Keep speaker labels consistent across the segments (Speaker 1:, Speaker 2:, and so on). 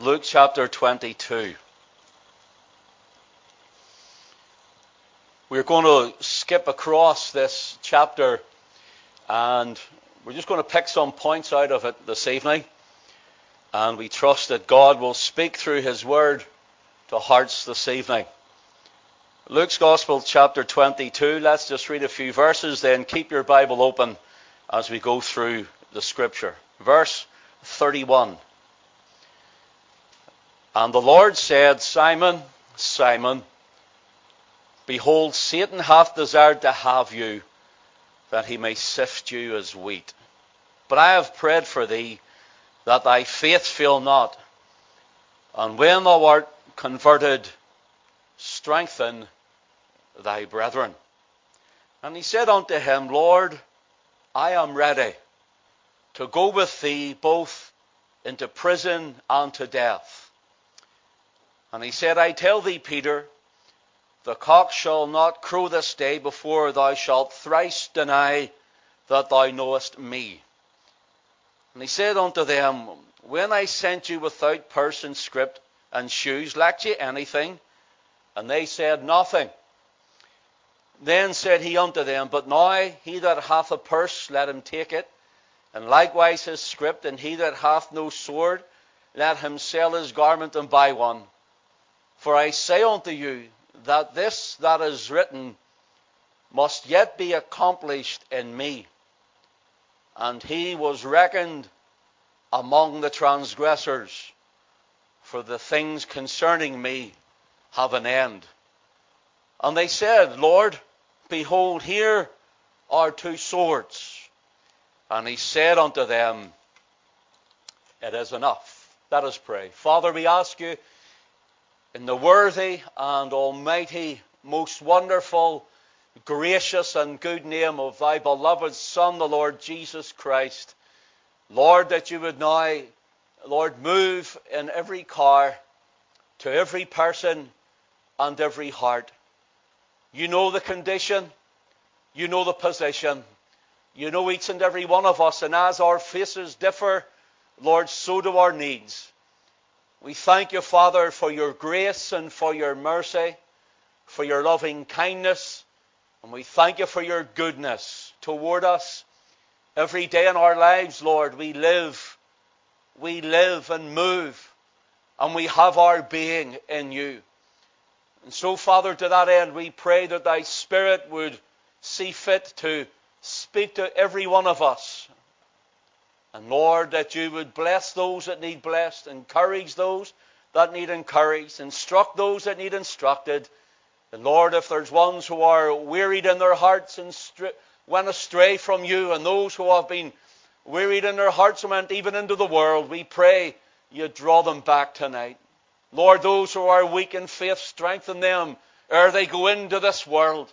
Speaker 1: Luke chapter 22. We're going to skip across this chapter and we're just going to pick some points out of it this evening. And we trust that God will speak through His Word to hearts this evening. Luke's Gospel, chapter 22. Let's just read a few verses, then keep your Bible open as we go through the Scripture. Verse 31. And the Lord said, Simon, Simon, behold, Satan hath desired to have you, that he may sift you as wheat. But I have prayed for thee, that thy faith fail not. And when thou art converted, strengthen thy brethren. And he said unto him, Lord, I am ready to go with thee both into prison and to death. And he said, I tell thee, Peter, the cock shall not crow this day before thou shalt thrice deny that thou knowest me. And he said unto them, When I sent you without purse and scrip and shoes, lacked ye anything? And they said, Nothing. Then said he unto them, But now he that hath a purse, let him take it, and likewise his scrip, and he that hath no sword, let him sell his garment and buy one. For I say unto you that this that is written must yet be accomplished in me. And he was reckoned among the transgressors, for the things concerning me have an end. And they said, Lord, behold, here are two swords. And he said unto them, It is enough. Let us pray. Father, we ask you in the worthy and almighty, most wonderful, gracious and good name of thy beloved Son, the Lord Jesus Christ. Lord, that you would now, Lord, move in every car, to every person and every heart. You know the condition, you know the position, you know each and every one of us, and as our faces differ, Lord, so do our needs. We thank you, Father, for your grace and for your mercy, for your loving kindness, and we thank you for your goodness toward us. Every day in our lives, Lord, we live, we live and move, and we have our being in you. And so, Father, to that end, we pray that thy Spirit would see fit to speak to every one of us and Lord, that you would bless those that need blessed, encourage those that need encouraged, instruct those that need instructed. And Lord, if there's ones who are wearied in their hearts and went astray from you, and those who have been wearied in their hearts and went even into the world, we pray you draw them back tonight. Lord, those who are weak in faith, strengthen them ere they go into this world.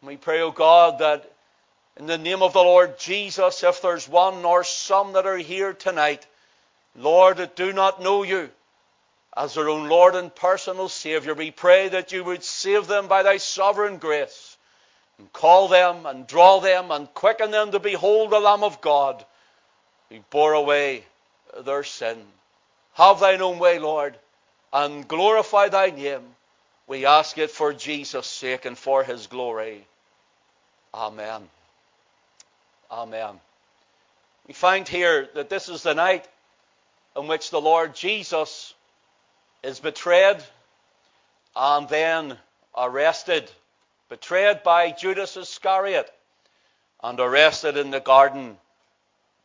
Speaker 1: And we pray, O oh God, that in the name of the Lord Jesus, if there's one or some that are here tonight, Lord, that do not know you as their own Lord and personal Savior, we pray that you would save them by thy sovereign grace and call them and draw them and quicken them to behold the Lamb of God who bore away their sin. Have thine own way, Lord, and glorify thy name. We ask it for Jesus' sake and for his glory. Amen. Amen. We find here that this is the night in which the Lord Jesus is betrayed and then arrested. Betrayed by Judas Iscariot and arrested in the Garden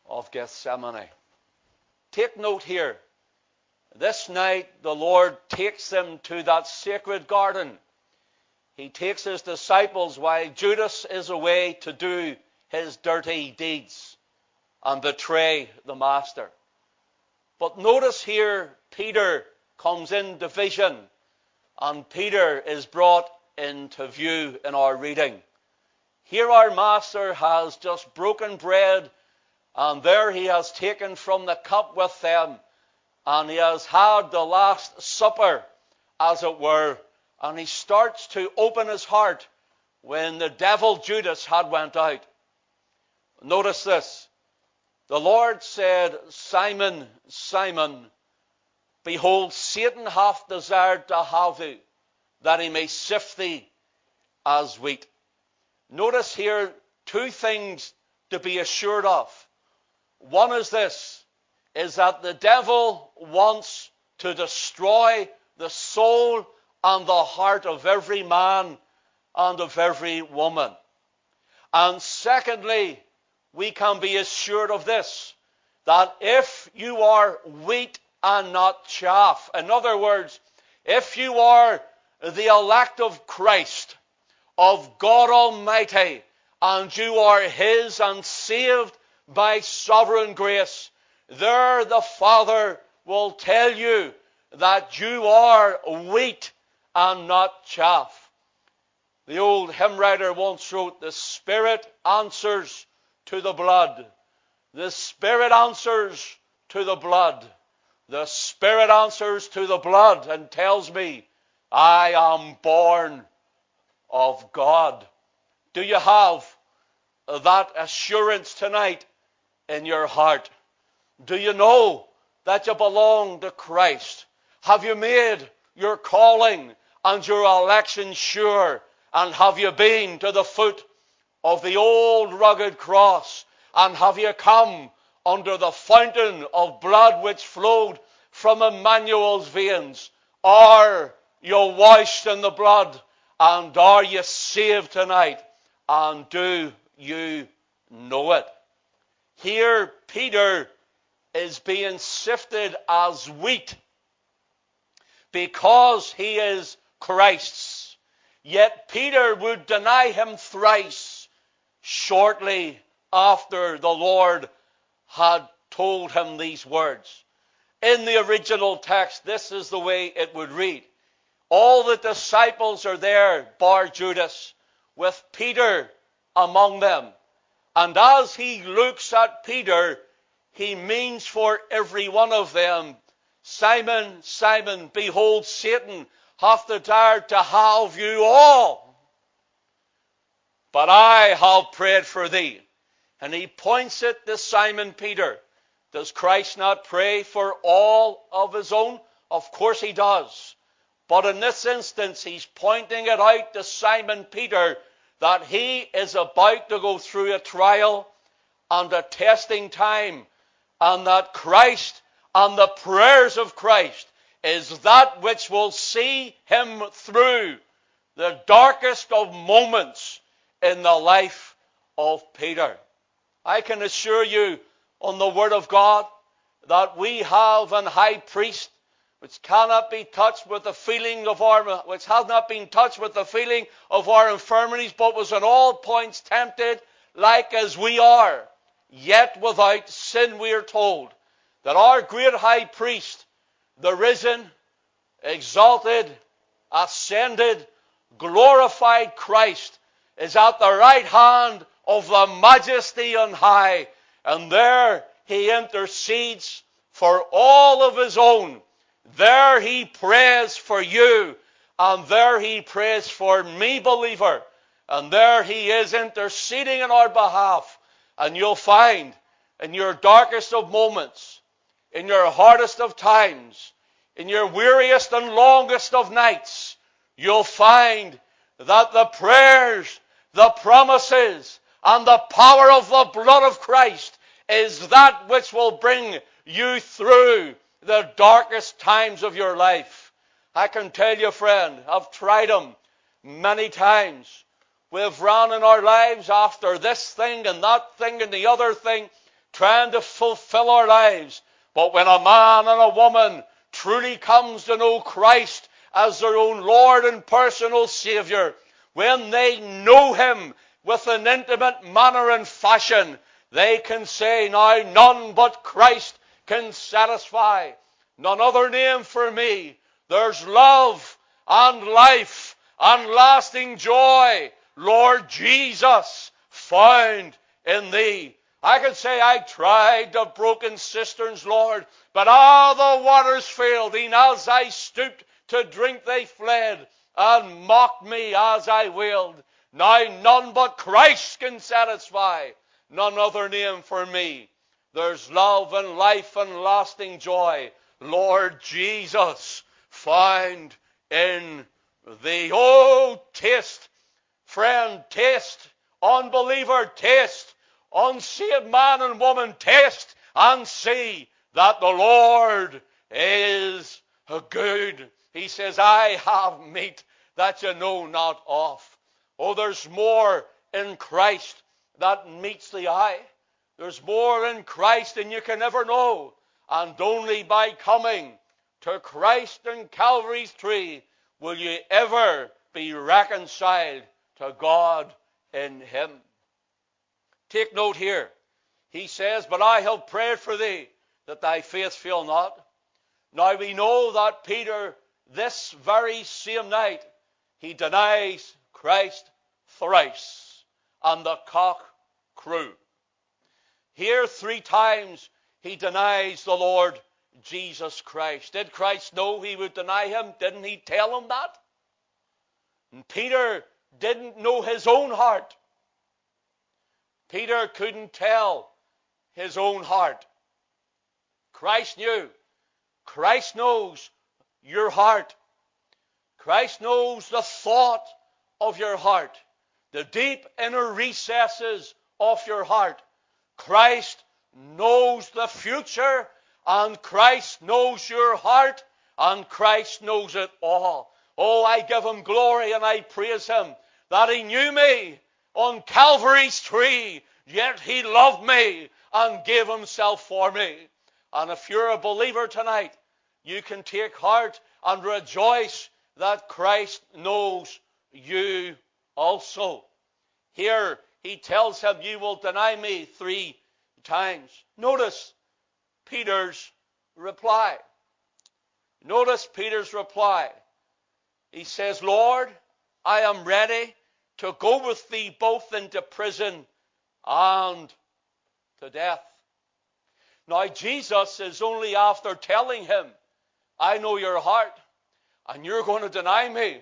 Speaker 1: of Gethsemane. Take note here. This night the Lord takes them to that sacred garden. He takes his disciples while Judas is away to do his dirty deeds and betray the master. But notice here, Peter comes into vision and Peter is brought into view in our reading. Here our master has just broken bread and there he has taken from the cup with them and he has had the last supper, as it were, and he starts to open his heart when the devil Judas had went out. Notice this. The Lord said, Simon, Simon, Behold, Satan hath desired to have thee, that he may sift thee as wheat. Notice here two things to be assured of. One is this, is that the devil wants to destroy the soul and the heart of every man and of every woman. And secondly, we can be assured of this, that if you are wheat and not chaff, in other words, if you are the elect of Christ, of God Almighty, and you are His and saved by sovereign grace, there the Father will tell you that you are wheat and not chaff. The old hymn writer once wrote, The Spirit answers to the blood. The Spirit answers to the blood. The Spirit answers to the blood and tells me, I am born of God. Do you have that assurance tonight in your heart? Do you know that you belong to Christ? Have you made your calling and your election sure? And have you been to the foot of the old rugged cross? And have you come under the fountain of blood which flowed from Emmanuel's veins? Are you washed in the blood? And are you saved tonight? And do you know it? Here, Peter is being sifted as wheat because he is Christ's. Yet Peter would deny him thrice shortly after the Lord had told him these words. In the original text, this is the way it would read. All the disciples are there, bar Judas, with Peter among them. And as he looks at Peter, he means for every one of them, Simon, Simon, behold, Satan hath desired to have you all. But I have prayed for thee. And he points it to Simon Peter. Does Christ not pray for all of his own? Of course he does. But in this instance, he's pointing it out to Simon Peter that he is about to go through a trial and a testing time, and that Christ and the prayers of Christ is that which will see him through the darkest of moments in the life of Peter. I can assure you on the Word of God that we have an high priest which cannot be touched with the feeling of our, which has not been touched with the feeling of our infirmities, but was in all points tempted like as we are, yet without sin, we are told. That our great high priest, the risen, exalted, ascended, glorified Christ, is at the right hand of the majesty on high, and there he intercedes for all of his own there he prays for you, and there he prays for me, believer. And there he is interceding in our behalf. And you'll find in your darkest of moments, in your hardest of times, in your weariest and longest of nights, you'll find that the prayers, the promises, and the power of the blood of Christ is that which will bring you through the darkest times of your life. I can tell you, friend, I've tried them many times. We've run in our lives after this thing and that thing and the other thing, trying to fulfill our lives. But when a man and a woman truly comes to know Christ as their own Lord and personal Savior, when they know Him with an intimate manner and fashion, they can say, now none but Christ can satisfy. None other name for me. There's love and life and lasting joy, Lord Jesus, found in thee. I can say I tried the broken cisterns, Lord, but all the waters failed. E'en as I stooped to drink, they fled and mocked me as I willed. Now none but Christ can satisfy, none other name for me. There's love and life and lasting joy, Lord Jesus, find in thee. Oh, taste, friend, taste, unbeliever, taste, unsaved man and woman, taste and see that the Lord is good. He says, I have meat that you know not of. Oh, there's more in Christ that meets the eye. There's more in Christ than you can ever know. And only by coming to Christ and Calvary's tree will you ever be reconciled to God in Him. Take note here. He says, But I have prayed for thee that thy faith fail not. Now we know that Peter, this very same night, he denies Christ thrice, and the cock crew. Here, three times, he denies the Lord Jesus Christ. Did Christ know he would deny him? Didn't he tell him that? And Peter didn't know his own heart. Peter couldn't tell his own heart. Christ knew. Christ knows your heart. Christ knows the thought of your heart, the deep inner recesses of your heart. Christ knows the future, and Christ knows your heart, and Christ knows it all. Oh, I give him glory and I praise him that he knew me on Calvary's tree, yet he loved me and gave himself for me. And if you're a believer tonight, you can take heart and rejoice that Christ knows you also. Here he tells him, You will deny me three times. Notice Peter's reply. Notice Peter's reply. He says, Lord, I am ready to go with thee both into prison and to death. Now, Jesus is only after telling him, I know your heart, and you're going to deny me.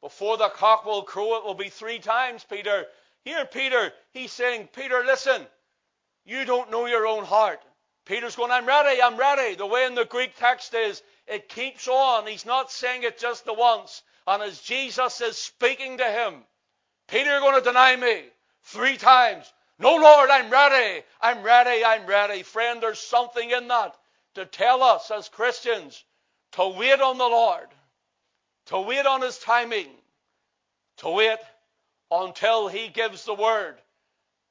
Speaker 1: Before the cock will crow, it will be three times, Peter. Here, Peter, he's saying, Peter, listen, you don't know your own heart. Peter's going, I'm ready, I'm ready. The way in the Greek text is, it keeps on. He's not saying it just the once. And as Jesus is speaking to him, Peter, you're going to deny me three times. No, Lord, I'm ready. I'm ready. I'm ready. Friend, there's something in that to tell us as Christians to wait on the Lord, to wait on His timing, to wait until He gives the word,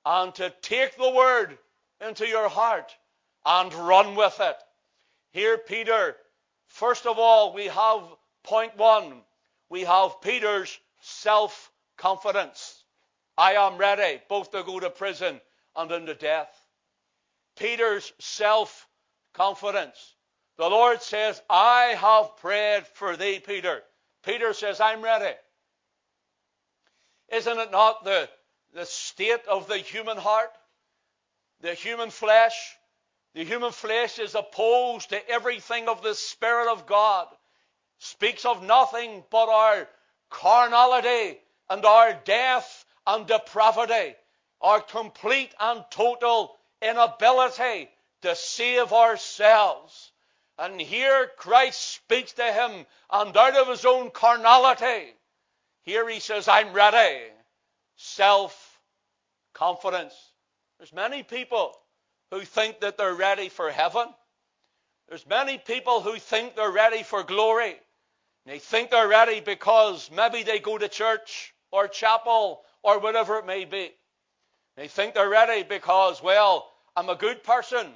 Speaker 1: and to take the word into your heart and run with it. Here, Peter, first of all, we have point one. We have Peter's self confidence. I am ready both to go to prison and into death. Peter's self confidence. The Lord says, I have prayed for thee, Peter. Peter says, I'm ready. Isn't it not the, the state of the human heart? The human flesh? The human flesh is opposed to everything of the Spirit of God. Speaks of nothing but our carnality and our death and depravity, our complete and total inability to save ourselves. And here Christ speaks to him, and out of his own carnality, here he says, I'm ready. Self confidence. There's many people who think that they're ready for heaven. There's many people who think they're ready for glory. They think they're ready because maybe they go to church or chapel or whatever it may be. They think they're ready because, well, I'm a good person.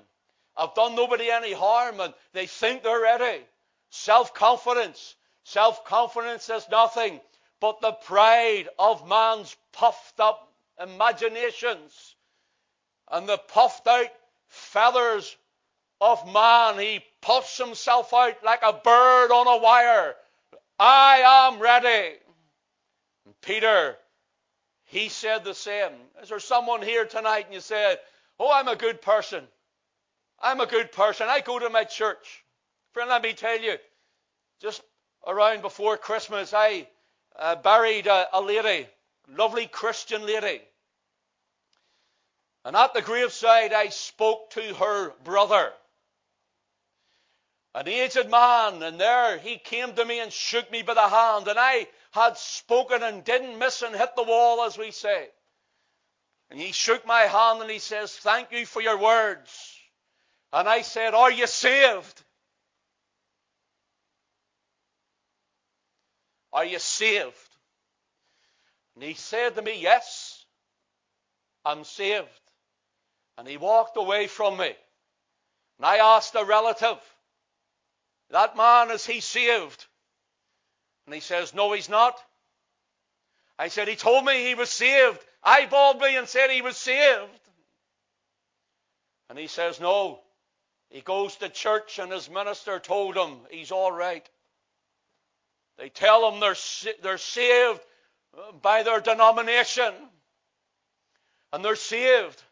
Speaker 1: I've done nobody any harm, and they think they're ready. Self confidence. Self confidence is nothing but the pride of man's puffed up imaginations and the puffed out feathers of man. He puffs himself out like a bird on a wire. I am ready. And Peter he said the same. Is there someone here tonight and you said, Oh, I'm a good person. I'm a good person. I go to my church. Friend, let me tell you, just around before Christmas, I uh, buried a, a lady, lovely Christian lady. And at the graveside, I spoke to her brother. an aged man, and there he came to me and shook me by the hand, and I had spoken and didn't miss and hit the wall, as we say. And he shook my hand and he says, Thank you for your words. And I said, Are you saved? Are you saved? And he said to me, Yes, I'm saved. And he walked away from me. And I asked a relative, That man, is he saved? And he says, No, he's not. I said, He told me he was saved. I Eyeballed me and said he was saved. And he says, No. He goes to church and his minister told him he's all right. They tell him they're, they're saved uh, by their denomination. And they're saved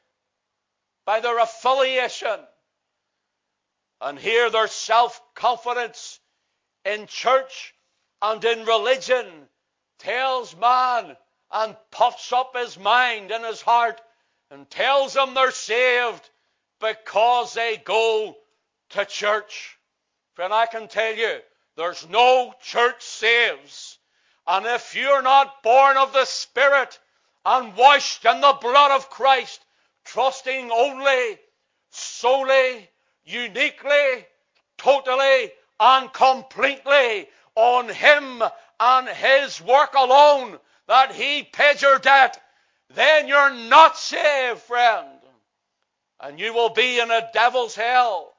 Speaker 1: by their affiliation. And here their self confidence in church and in religion tells man and puffs up his mind and his heart and tells them they're saved because they go to church. Friend, I can tell you, there's no church saves. And if you're not born of the Spirit and washed in the blood of Christ, trusting only, solely, uniquely, totally, and completely on Him and His work alone, that He paid your debt, then you're not saved, friend. And you will be in a devil's hell,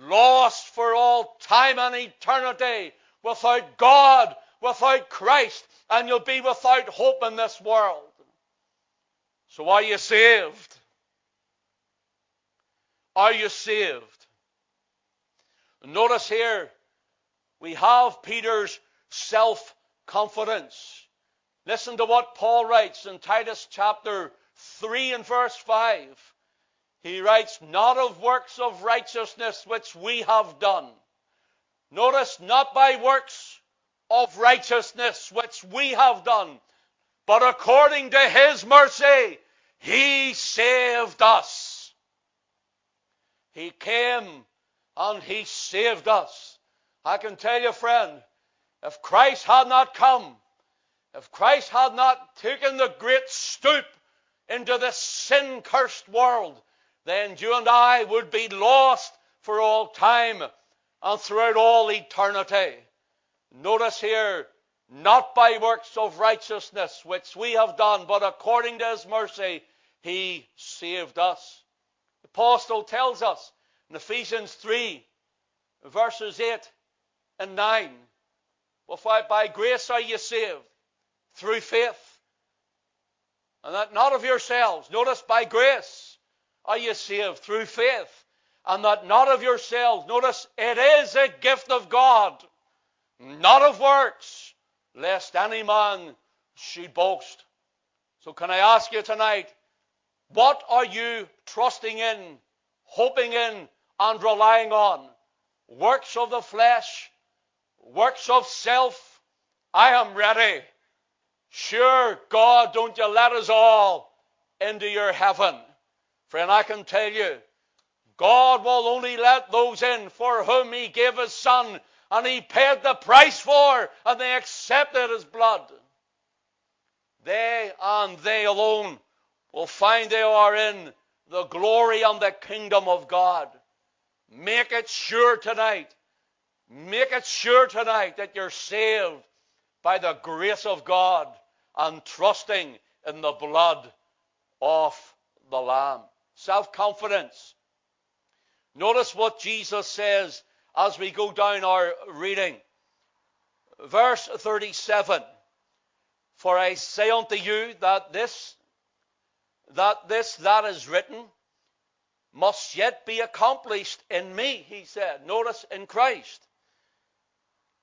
Speaker 1: lost for all time and eternity, without God, without Christ, and you'll be without hope in this world. So are you saved? Are you saved? Notice here, we have Peter's self confidence. Listen to what Paul writes in Titus chapter 3 and verse 5. He writes, Not of works of righteousness which we have done. Notice, not by works of righteousness which we have done, but according to his mercy, he saved us. He came and he saved us. I can tell you, friend, if Christ had not come, if Christ had not taken the great stoop into this sin cursed world, then you and I would be lost for all time and throughout all eternity. Notice here, not by works of righteousness which we have done, but according to his mercy, he saved us. The apostle tells us in Ephesians 3, verses 8 and 9, well, by grace are you saved through faith. And that not of yourselves. Notice by grace are you saved through faith. And that not of yourselves. Notice it is a gift of God, not of works, lest any man should boast. So can I ask you tonight, what are you trusting in, hoping in, and relying on? Works of the flesh, works of self. I am ready. Sure, God, don't you let us all into your heaven. Friend, I can tell you, God will only let those in for whom He gave His Son and He paid the price for, and they accepted His blood. They and they alone will find they are in the glory and the kingdom of God. Make it sure tonight. Make it sure tonight that you're saved by the grace of God and trusting in the blood of the Lamb. Self confidence. Notice what Jesus says as we go down our reading. Verse 37 For I say unto you that this that this that is written must yet be accomplished in me, he said. Notice in Christ.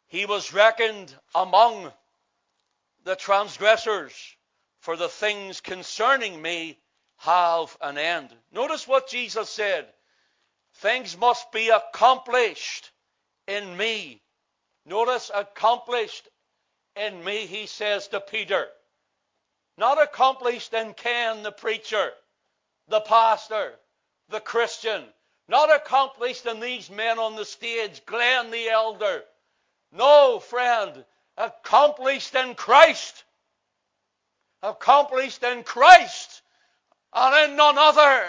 Speaker 1: He was reckoned among the transgressors, for the things concerning me have an end. Notice what Jesus said. Things must be accomplished in me. Notice accomplished in me, he says to Peter. Not accomplished in Ken, the preacher, the pastor, the Christian. Not accomplished in these men on the stage, Glenn the elder. No, friend, accomplished in Christ. Accomplished in Christ and in none other.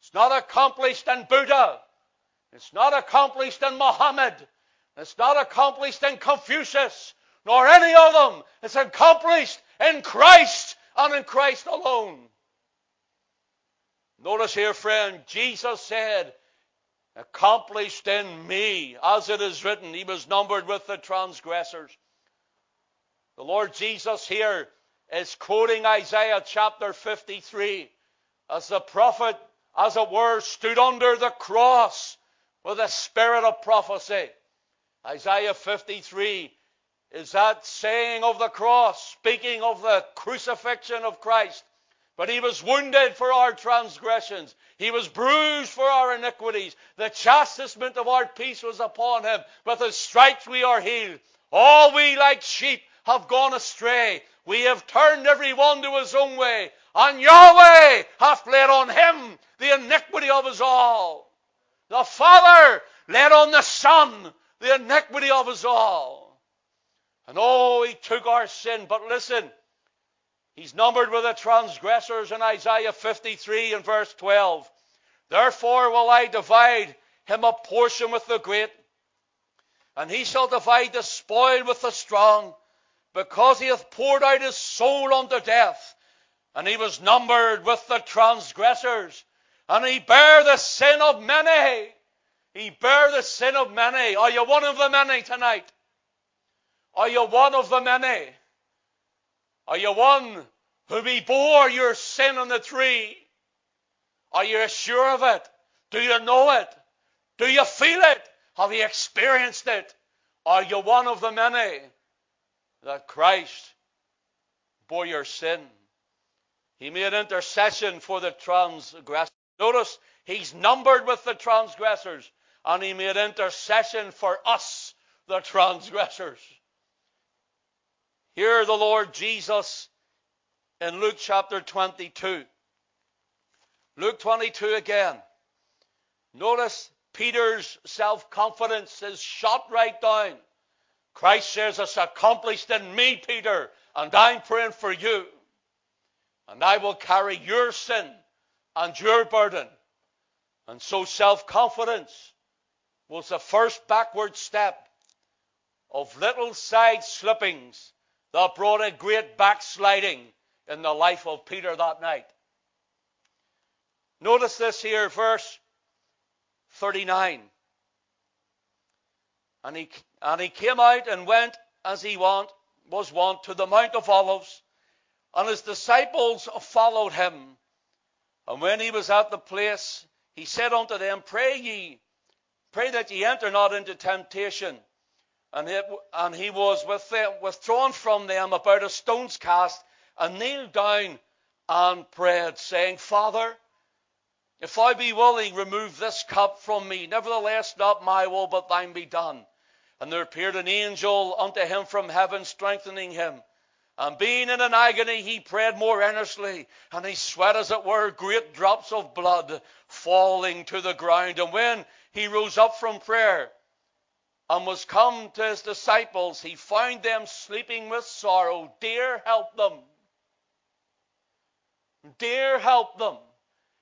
Speaker 1: It's not accomplished in Buddha. It's not accomplished in Muhammad. It's not accomplished in Confucius, nor any of them. It's accomplished in Christ and in Christ alone. Notice here, friend, Jesus said, accomplished in me, as it is written, he was numbered with the transgressors. The Lord Jesus here is quoting Isaiah chapter 53 as the prophet, as it were, stood under the cross with a spirit of prophecy. Isaiah 53 is that saying of the cross, speaking of the crucifixion of Christ. But he was wounded for our transgressions. He was bruised for our iniquities. The chastisement of our peace was upon him. With his stripes we are healed. All we like sheep have gone astray. We have turned every one to his own way. And Yahweh hath laid on him the iniquity of us all. The Father laid on the Son the iniquity of us all. And oh, he took our sin. But listen, he's numbered with the transgressors in Isaiah 53 and verse 12. Therefore will I divide him a portion with the great, and he shall divide the spoil with the strong, because he hath poured out his soul unto death, and he was numbered with the transgressors, and he bare the sin of many. He bare the sin of many. Are you one of the many tonight? Are you one of the many? Are you one who he bore your sin on the tree? Are you sure of it? Do you know it? Do you feel it? Have you experienced it? Are you one of the many that Christ bore your sin? He made intercession for the transgressors. Notice he's numbered with the transgressors and he made intercession for us, the transgressors. Here the Lord Jesus in Luke chapter 22. Luke 22 again. Notice Peter's self confidence is shot right down. Christ says, It's accomplished in me, Peter, and I'm praying for you. And I will carry your sin and your burden. And so self confidence was the first backward step of little side slippings that brought a great backsliding in the life of Peter that night. Notice this here, verse 39. And he, and he came out and went as he want, was wont to the Mount of Olives, and his disciples followed him. And when he was at the place, he said unto them, Pray ye Pray that ye enter not into temptation. And, it, and he was with them, withdrawn from them about a stone's cast and kneeled down and prayed, saying, Father, if I be willing, remove this cup from me. Nevertheless, not my will, but thine be done. And there appeared an angel unto him from heaven, strengthening him. And being in an agony, he prayed more earnestly, and he sweat, as it were, great drops of blood falling to the ground. And when he rose up from prayer and was come to his disciples, he found them sleeping with sorrow. Dear, help them. Dear, help them.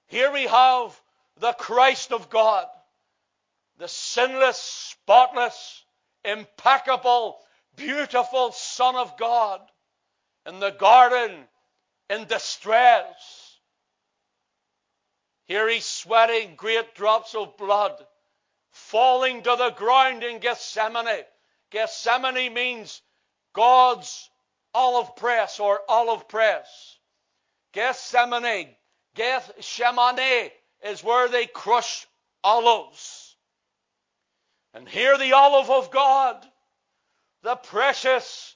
Speaker 1: Here we have the Christ of God, the sinless, spotless, impeccable, beautiful Son of God in the garden in distress. Here he's sweating great drops of blood falling to the ground in Gethsemane. Gethsemane means God's olive press or olive press. Gethsemane, Gethsemane is where they crush olives. And here the olive of God, the precious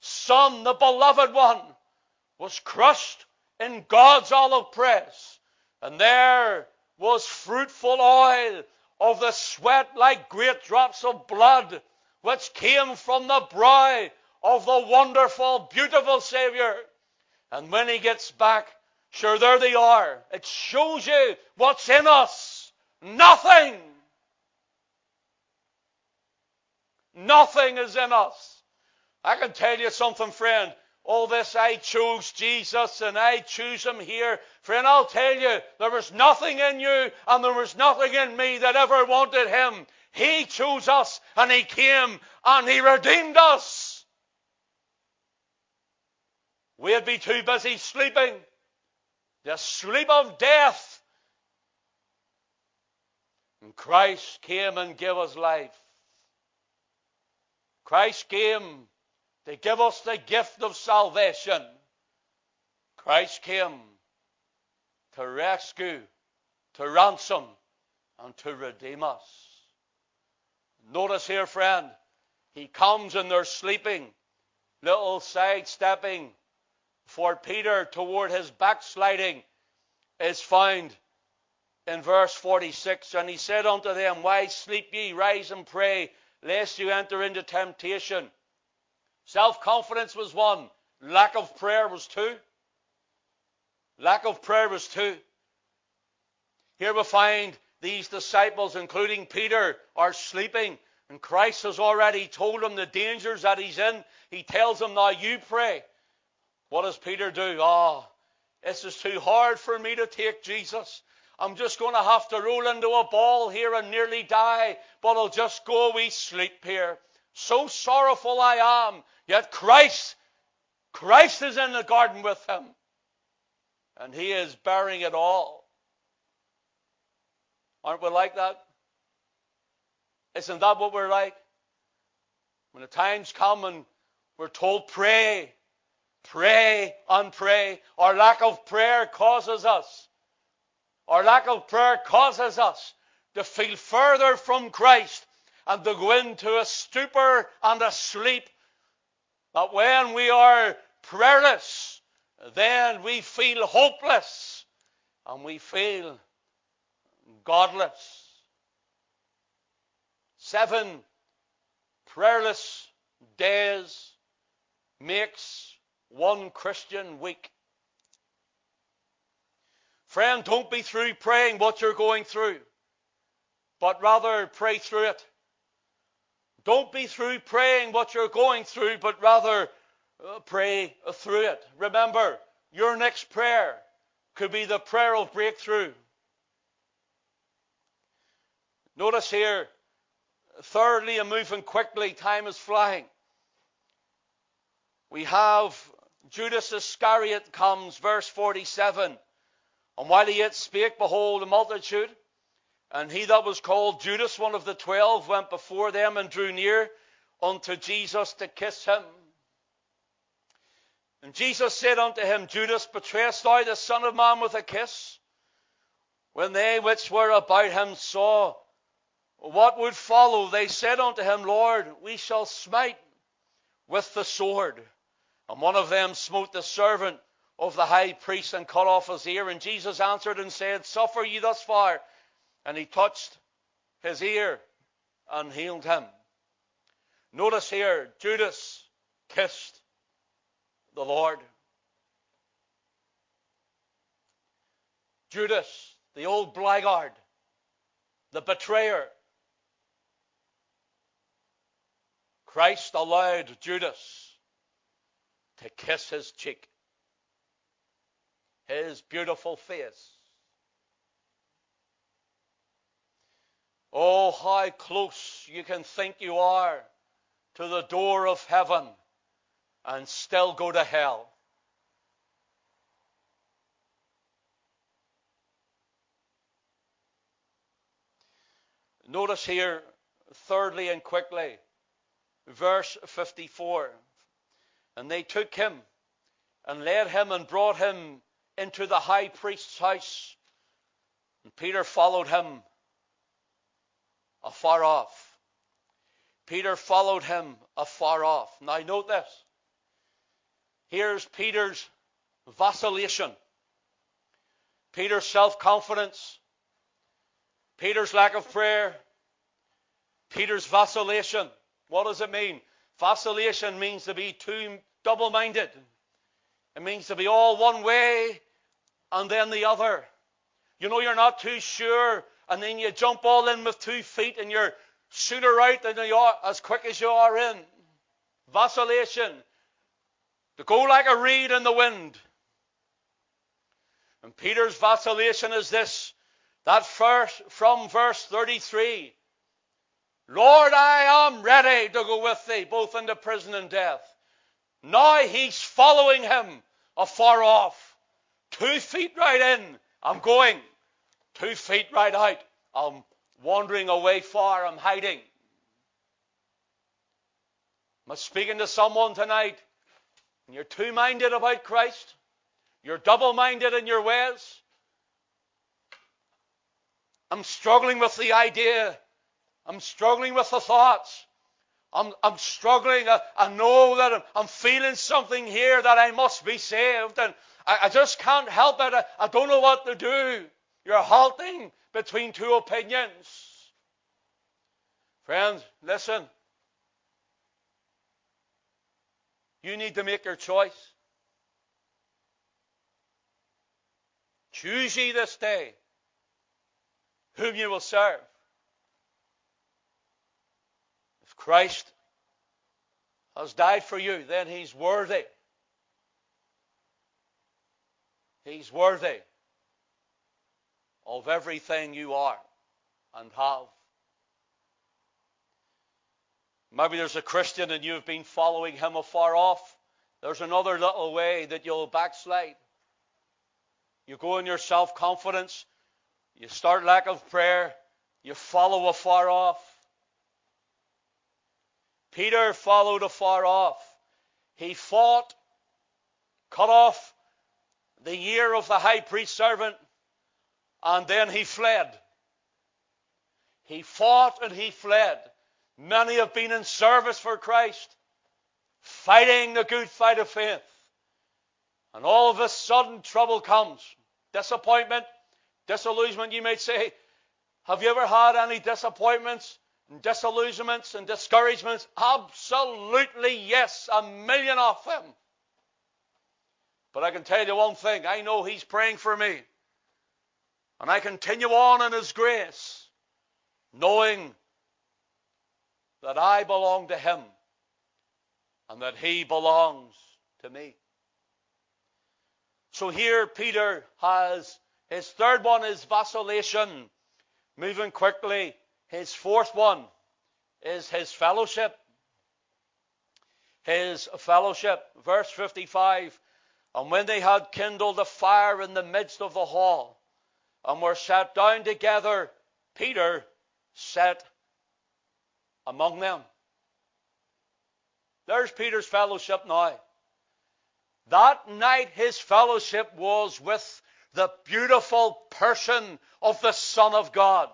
Speaker 1: Son, the beloved one, was crushed in God's olive press. And there was fruitful oil of the sweat like great drops of blood which came from the brow of the wonderful, beautiful Savior. And when he gets back, sure, there they are. It shows you what's in us, nothing. Nothing is in us. I can tell you something, friend. All this, I chose Jesus and I choose him here. Friend, I'll tell you, there was nothing in you and there was nothing in me that ever wanted him. He chose us and he came and he redeemed us. We'd be too busy sleeping. The sleep of death. And Christ came and gave us life. Christ came to give us the gift of salvation. Christ came to rescue, to ransom, and to redeem us. Notice here, friend, he comes and they're sleeping, little sidestepping for Peter toward his backsliding is found in verse 46. And he said unto them, Why sleep ye? Rise and pray, lest you enter into temptation. Self confidence was one, lack of prayer was two. Lack of prayer was two. Here we find these disciples, including Peter, are sleeping. And Christ has already told them the dangers that he's in. He tells them, Now you pray. What does Peter do? Ah, oh, this is too hard for me to take, Jesus. I'm just going to have to roll into a ball here and nearly die, but I'll just go away sleep here. So sorrowful I am. Yet Christ, Christ is in the garden with him. And he is bearing it all. Aren't we like that? Isn't that what we're like? When the times come and we're told, pray, pray and pray. Our lack of prayer causes us, our lack of prayer causes us to feel further from Christ and to go into a stupor and a sleep. That when we are prayerless, then we feel hopeless and we feel godless. Seven prayerless days makes one Christian week. Friend, don't be through praying what you're going through, but rather pray through it. Don't be through praying what you're going through, but rather uh, pray through it. Remember, your next prayer could be the prayer of breakthrough. Notice here, thirdly, and moving quickly, time is flying. We have Judas Iscariot comes, verse 47. And while he yet spake, behold, a multitude, and he that was called Judas, one of the twelve, went before them and drew near unto Jesus to kiss him. And Jesus said unto him, Judas, betrayest thou the Son of Man with a kiss? When they which were about him saw what would follow, they said unto him, Lord, we shall smite with the sword. And one of them smote the servant of the high priest and cut off his ear. And Jesus answered and said, Suffer ye thus far. And he touched his ear and healed him. Notice here, Judas kissed the Lord. Judas, the old blackguard, the betrayer. Christ allowed Judas to kiss his cheek, his beautiful face. Oh, how close you can think you are to the door of heaven and still go to hell. Notice here, thirdly and quickly, verse 54. And they took him and led him and brought him into the high priest's house. And Peter followed him afar off. Peter followed him afar off. Now, note this. Here's Peter's vacillation, Peter's self confidence, Peter's lack of prayer, Peter's vacillation. What does it mean? Vacillation means to be too double minded. It means to be all one way and then the other. You know, you're not too sure and then you jump all in with two feet and you're sooner out than you are as quick as you are in. Vacillation. To go like a reed in the wind. And Peter's vacillation is this that first from verse 33 Lord, I am ready to go with thee, both into prison and death. Now he's following him afar off. Two feet right in, I'm going. Two feet right out, I'm wandering away far, I'm hiding. Am I speaking to someone tonight? And you're two minded about Christ? You're double minded in your ways? I'm struggling with the idea. I'm struggling with the thoughts. I'm, I'm struggling. I, I, know that I'm, I'm, feeling something here that I must be saved. And I, I just can't help it. I, I don't know what to do. You're halting between two opinions. Friends, listen. You need to make your choice. Choose ye this day whom you will serve. If Christ has died for you, then he's worthy. He's worthy of everything you are and have. Maybe there's a Christian and you've been following him afar off. There's another little way that you'll backslide. You go in your self confidence, you start lack of prayer, you follow afar off. Peter followed afar off. He fought, cut off the year of the high priest servant, and then he fled. He fought and he fled. Many have been in service for Christ, fighting the good fight of faith. And all of a sudden, trouble comes. Disappointment, disillusionment, you might say. Have you ever had any disappointments and disillusionments and discouragements? Absolutely yes, a million of them. But I can tell you one thing I know He's praying for me. And I continue on in His grace, knowing that I belong to Him and that He belongs to me. So here Peter has his third one is vacillation. Moving quickly. His fourth one is his fellowship. His fellowship. Verse 55. And when they had kindled a fire in the midst of the hall, and were sat down together, Peter sat among them. There's Peter's fellowship now. That night his fellowship was with the beautiful person of the Son of God.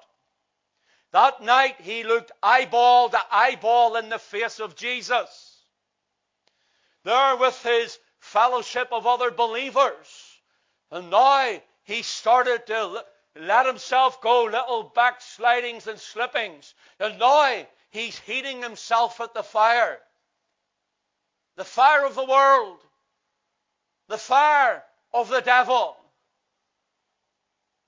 Speaker 1: That night he looked eyeball to eyeball in the face of Jesus. There with his fellowship of other believers. And now he started to let himself go little backslidings and slippings. And now he's heating himself at the fire. The fire of the world. The fire of the devil.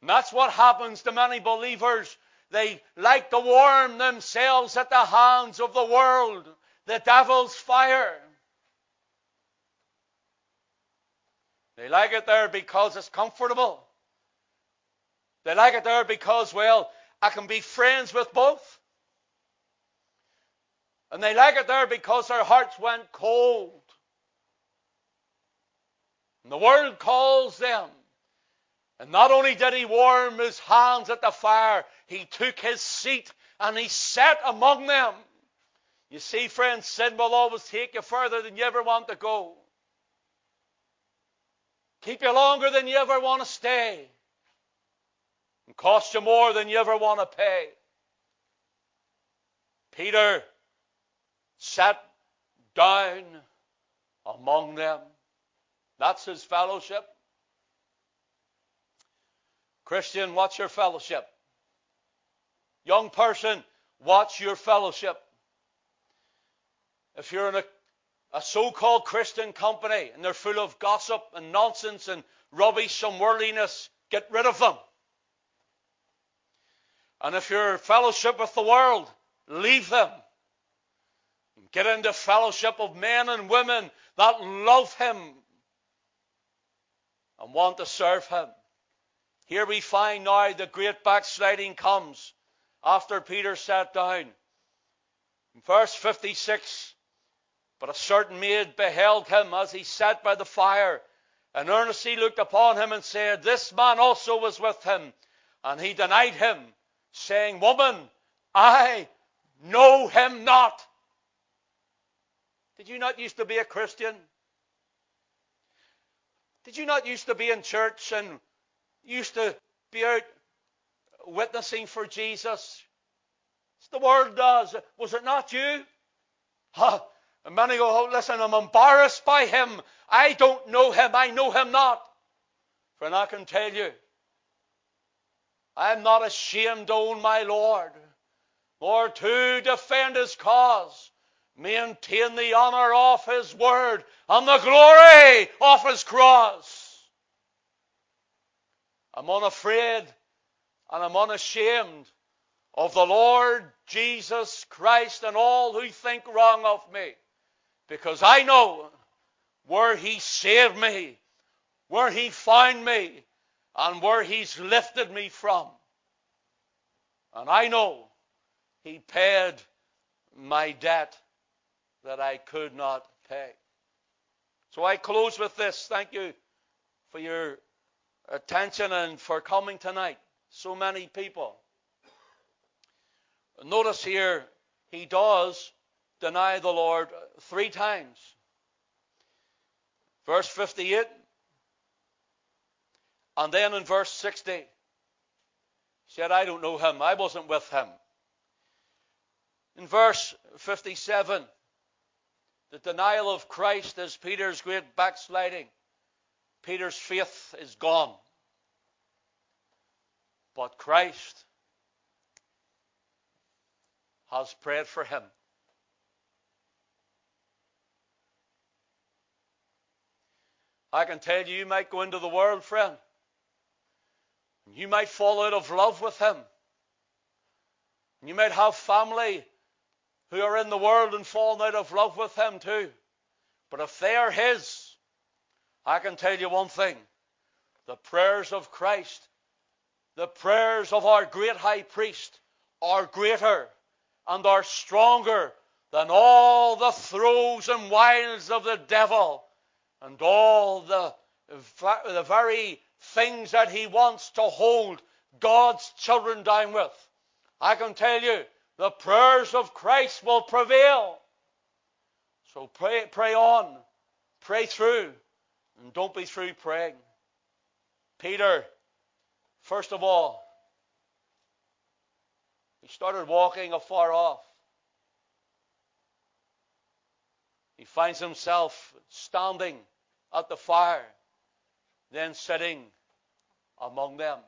Speaker 1: And that's what happens to many believers. They like to warm themselves at the hands of the world, the devil's fire. They like it there because it's comfortable. They like it there because, well, I can be friends with both. And they like it there because their hearts went cold. And the world calls them and not only did he warm his hands at the fire, he took his seat and he sat among them. You see, friends, sin will always take you further than you ever want to go. Keep you longer than you ever want to stay. And cost you more than you ever want to pay. Peter sat down among them. That's his fellowship. Christian, what's your fellowship? Young person, what's your fellowship? If you're in a, a so called Christian company and they're full of gossip and nonsense and rubbish and worldliness, get rid of them. And if you're fellowship with the world, leave them. Get into fellowship of men and women that love Him and want to serve Him. Here we find now the great backsliding comes after Peter sat down. In verse 56, but a certain maid beheld him as he sat by the fire, and earnestly looked upon him and said, This man also was with him. And he denied him, saying, Woman, I know him not. Did you not used to be a Christian? Did you not used to be in church and used to be out witnessing for Jesus? As the world does. Was it not you? Huh. And many go, oh, listen, I'm embarrassed by him. I don't know him. I know him not. For I can tell you, I am not ashamed to own my Lord, or to defend his cause, maintain the honor of his word, and the glory of his cross. I'm unafraid and I'm unashamed of the Lord Jesus Christ and all who think wrong of me. Because I know where He saved me, where He found me, and where He's lifted me from. And I know He paid my debt that I could not pay. So I close with this. Thank you for your attention and for coming tonight. So many people. Notice here, he does deny the Lord uh, three times. Verse 58, and then in verse 60, he said, I don't know him. I wasn't with him. In verse 57, the denial of Christ is Peter's great backsliding. Peter's faith is gone. But Christ has prayed for him. I can tell you, you might go into the world, friend. And you might fall out of love with him. And You might have family who are in the world and fallen out of love with him too. But if they are his, I can tell you one thing. The prayers of Christ, the prayers of our great high priest are greater and are stronger than all the throes and wiles of the devil and all the, the very things that he wants to hold God's children down with. I can tell you, the prayers of Christ will prevail. So pray, pray on, pray through, and don't be through praying. Peter, first of all, he started walking afar off. He finds himself standing at the fire, then sitting among them.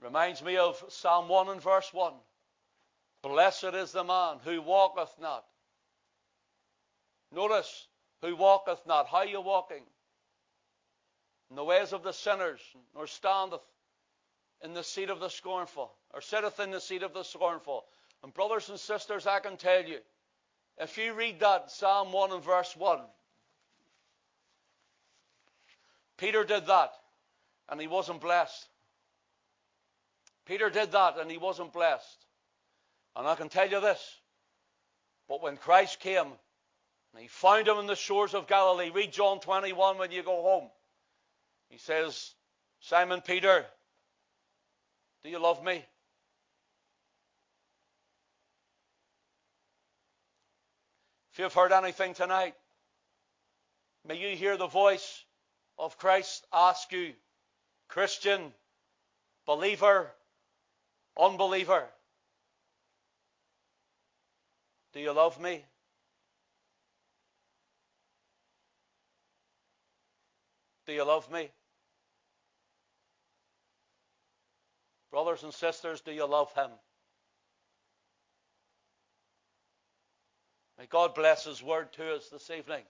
Speaker 1: Reminds me of Psalm 1 and verse 1. Blessed is the man who walketh not. Notice, who walketh not. How you walking? In the ways of the sinners, nor standeth in the seat of the scornful, or sitteth in the seat of the scornful. And brothers and sisters, I can tell you, if you read that Psalm 1 and verse 1, Peter did that and he wasn't blessed. Peter did that and he wasn't blessed. And I can tell you this. But when Christ came and he found him in the shores of Galilee, read John 21 when you go home. He says, Simon Peter, do you love me? If you've heard anything tonight, may you hear the voice of Christ ask you, Christian, believer, unbeliever, do you love me? Do you love me? Brothers and sisters, do you love him? May God bless his word to us this evening.